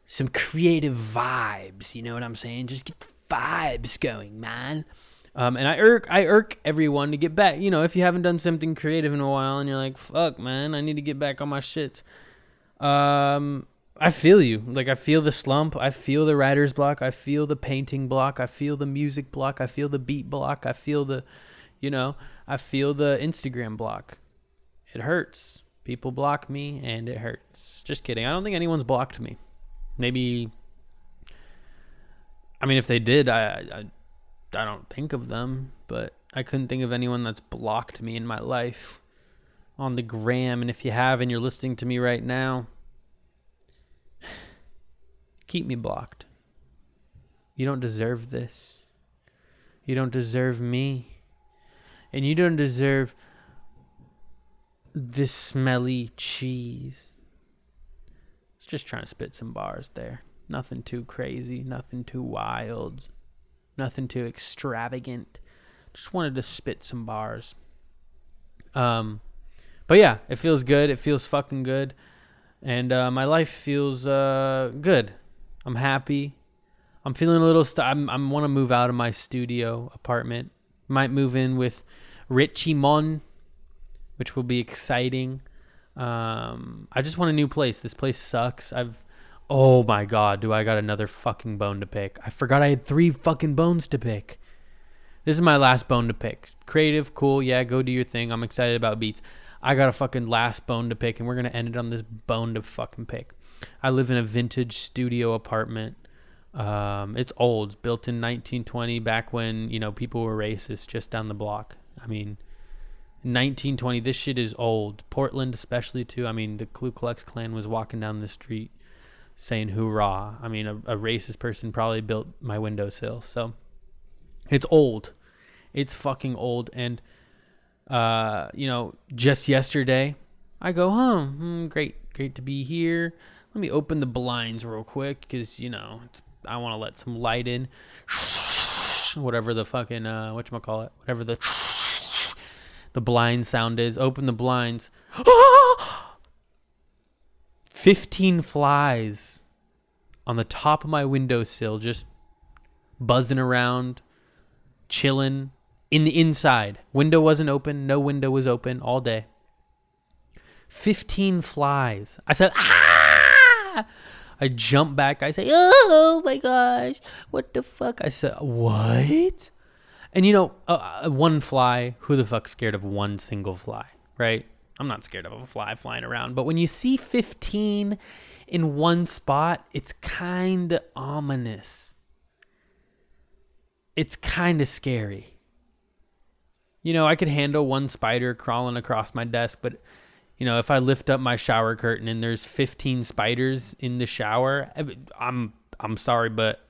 some creative vibes, you know what I'm saying? Just get the vibes going, man. Um, and I irk I irk everyone to get back. You know, if you haven't done something creative in a while and you're like, fuck man, I need to get back on my shit. Um I feel you. Like I feel the slump. I feel the writer's block. I feel the painting block. I feel the music block. I feel the beat block. I feel the, you know, I feel the Instagram block. It hurts. People block me and it hurts. Just kidding. I don't think anyone's blocked me. Maybe. I mean, if they did, I, I, I don't think of them, but I couldn't think of anyone that's blocked me in my life on the gram. And if you have and you're listening to me right now, keep me blocked. You don't deserve this. You don't deserve me. And you don't deserve this smelly cheese. It's just trying to spit some bars there. Nothing too crazy, nothing too wild, nothing too extravagant. Just wanted to spit some bars. Um but yeah, it feels good. It feels fucking good. And uh, my life feels uh, good. I'm happy. I'm feeling a little. St- I'm. I want to move out of my studio apartment. Might move in with Richie Mon, which will be exciting. Um, I just want a new place. This place sucks. I've. Oh my god, do I got another fucking bone to pick? I forgot I had three fucking bones to pick. This is my last bone to pick. Creative, cool, yeah, go do your thing. I'm excited about beats. I got a fucking last bone to pick, and we're gonna end it on this bone to fucking pick. I live in a vintage studio apartment. Um, it's old, built in 1920, back when you know people were racist, just down the block. I mean, 1920. This shit is old. Portland, especially too. I mean, the Ku Klux Klan was walking down the street saying "Hoorah!" I mean, a, a racist person probably built my windowsill. So it's old. It's fucking old, and uh, you know, just yesterday, I go home. Hmm, great, great to be here. Let me open the blinds real quick because you know I want to let some light in. Whatever the fucking uh, it, whatever the the blind sound is. Open the blinds. Fifteen flies on the top of my windowsill, just buzzing around, chilling in the inside. Window wasn't open. No window was open all day. 15 flies. I said, ah! [LAUGHS] I jump back. I say, oh my gosh, what the fuck? I said, what? And you know, uh, uh, one fly, who the fuck's scared of one single fly, right? I'm not scared of a fly flying around. But when you see 15 in one spot, it's kind of ominous. It's kind of scary. You know, I could handle one spider crawling across my desk, but you know, if I lift up my shower curtain and there's 15 spiders in the shower, I'm I'm sorry, but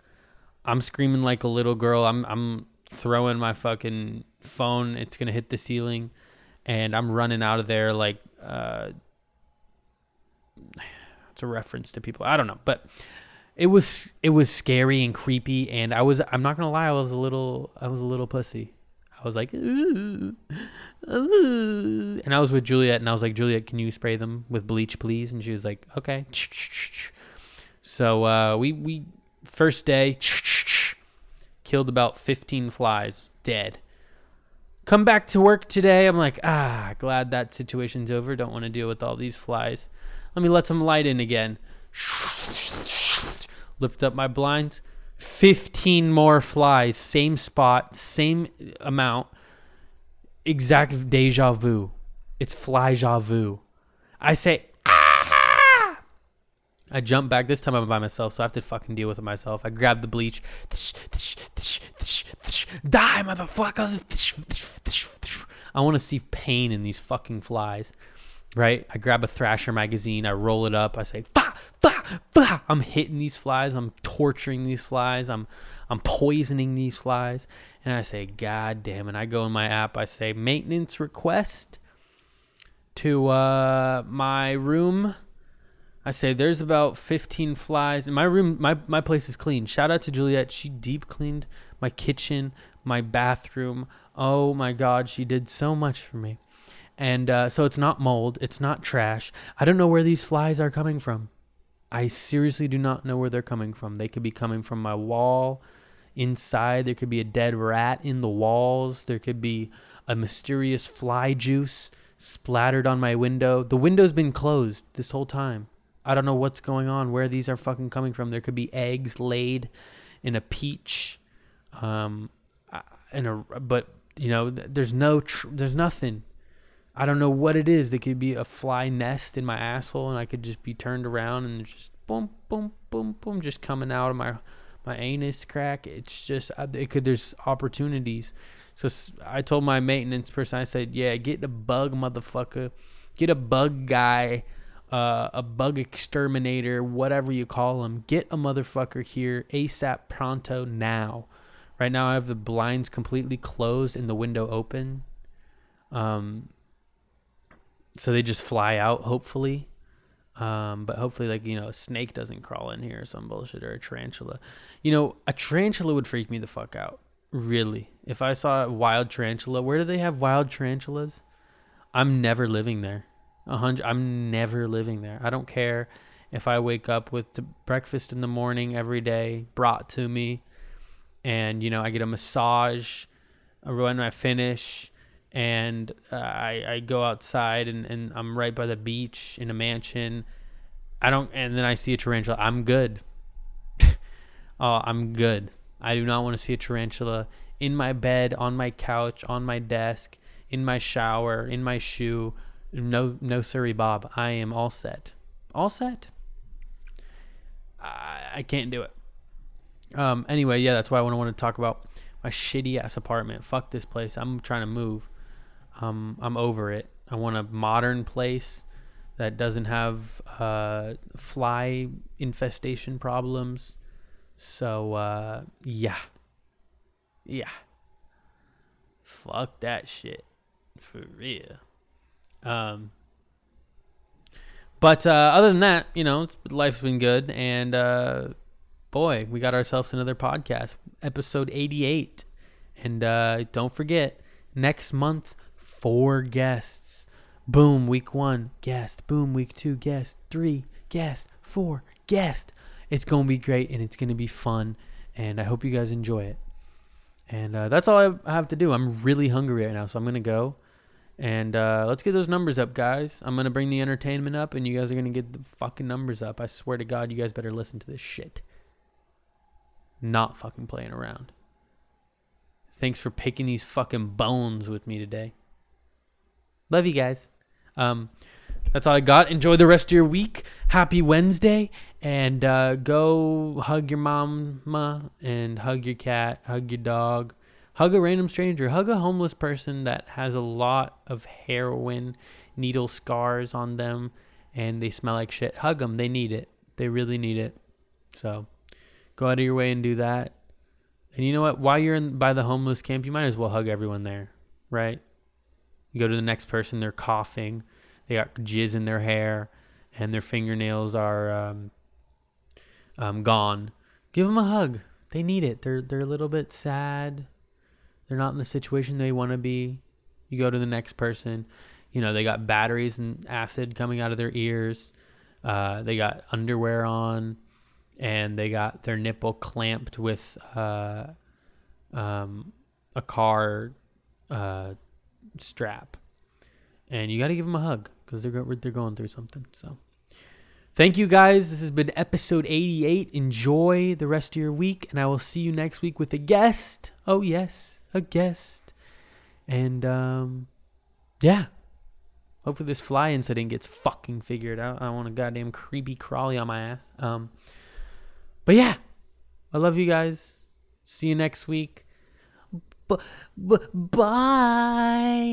I'm screaming like a little girl. I'm I'm throwing my fucking phone. It's gonna hit the ceiling, and I'm running out of there like uh, it's a reference to people. I don't know, but it was it was scary and creepy, and I was I'm not gonna lie, I was a little I was a little pussy. I was like, ooh, ooh. and I was with Juliet, and I was like, Juliet, can you spray them with bleach, please? And she was like, okay. So uh, we we first day, Killed about 15 flies, dead. Come back to work today. I'm like, ah, glad that situation's over. Don't want to deal with all these flies. Let me let some light in again. Lift up my blinds. 15 more flies, same spot, same amount. Exact deja vu. It's fly vu. I say, ah! I jump back. This time I'm by myself, so I have to fucking deal with it myself. I grab the bleach. Die, motherfuckers. I want to see pain in these fucking flies. Right? I grab a Thrasher magazine. I roll it up. I say, fa, fa. I'm hitting these flies. I'm torturing these flies. I'm, I'm poisoning these flies. And I say, God damn it. I go in my app. I say, maintenance request to uh, my room. I say there's about 15 flies in my room. My my place is clean. Shout out to Juliet. She deep cleaned my kitchen, my bathroom. Oh my God, she did so much for me. And uh, so it's not mold. It's not trash. I don't know where these flies are coming from. I seriously do not know where they're coming from. They could be coming from my wall inside. There could be a dead rat in the walls. There could be a mysterious fly juice splattered on my window. The window's been closed this whole time. I don't know what's going on, where these are fucking coming from. There could be eggs laid in a peach, um, in a but you know, there's no, tr- there's nothing. I don't know what it is. There could be a fly nest in my asshole, and I could just be turned around and just boom, boom, boom, boom, just coming out of my my anus crack. It's just it could. There's opportunities. So I told my maintenance person, I said, yeah, get a bug motherfucker, get a bug guy, uh, a bug exterminator, whatever you call him. Get a motherfucker here ASAP pronto now. Right now, I have the blinds completely closed and the window open. Um, so they just fly out, hopefully. Um, but hopefully, like, you know, a snake doesn't crawl in here or some bullshit or a tarantula. You know, a tarantula would freak me the fuck out. Really. If I saw a wild tarantula, where do they have wild tarantulas? I'm never living there. A hundred. I'm never living there. I don't care if I wake up with breakfast in the morning every day brought to me, and you know I get a massage when I finish, and uh, I I go outside and and I'm right by the beach in a mansion. I don't, and then I see a tarantula. I'm good. [LAUGHS] oh, I'm good. I do not want to see a tarantula in my bed, on my couch, on my desk, in my shower, in my shoe. No, no, sorry, Bob. I am all set. All set. I, I can't do it. Um. Anyway, yeah, that's why I want to talk about my shitty ass apartment. Fuck this place. I'm trying to move. Um. I'm over it. I want a modern place that doesn't have uh, fly infestation problems. So uh, yeah, yeah. Fuck that shit, for real. Um. But uh, other than that, you know, life's been good, and uh, boy, we got ourselves another podcast, episode eighty-eight, and uh, don't forget next month four guests. Boom, week one guest. Boom, week two guest. Three guest. Four guest it's going to be great and it's going to be fun. And I hope you guys enjoy it. And uh, that's all I have to do. I'm really hungry right now, so I'm going to go. And uh, let's get those numbers up, guys. I'm going to bring the entertainment up, and you guys are going to get the fucking numbers up. I swear to God, you guys better listen to this shit. Not fucking playing around. Thanks for picking these fucking bones with me today. Love you guys. Um, that's all I got. Enjoy the rest of your week. Happy Wednesday. And uh, go hug your mama and hug your cat, hug your dog, hug a random stranger, hug a homeless person that has a lot of heroin needle scars on them and they smell like shit. Hug them. They need it. They really need it. So go out of your way and do that. And you know what? While you're in, by the homeless camp, you might as well hug everyone there, right? You go to the next person, they're coughing they got jizz in their hair and their fingernails are um, um, gone. Give them a hug. They need it. They're they're a little bit sad. They're not in the situation they want to be. You go to the next person. You know they got batteries and acid coming out of their ears. Uh, they got underwear on, and they got their nipple clamped with uh, um, a car uh, strap, and you got to give them a hug because they're they're going through something. So, thank you guys. This has been episode 88. Enjoy the rest of your week, and I will see you next week with a guest. Oh yes, a guest, and um, yeah. Hopefully this fly incident gets fucking figured out. I want a goddamn creepy crawly on my ass. Um, but yeah, I love you guys. See you next week. B- b- bye.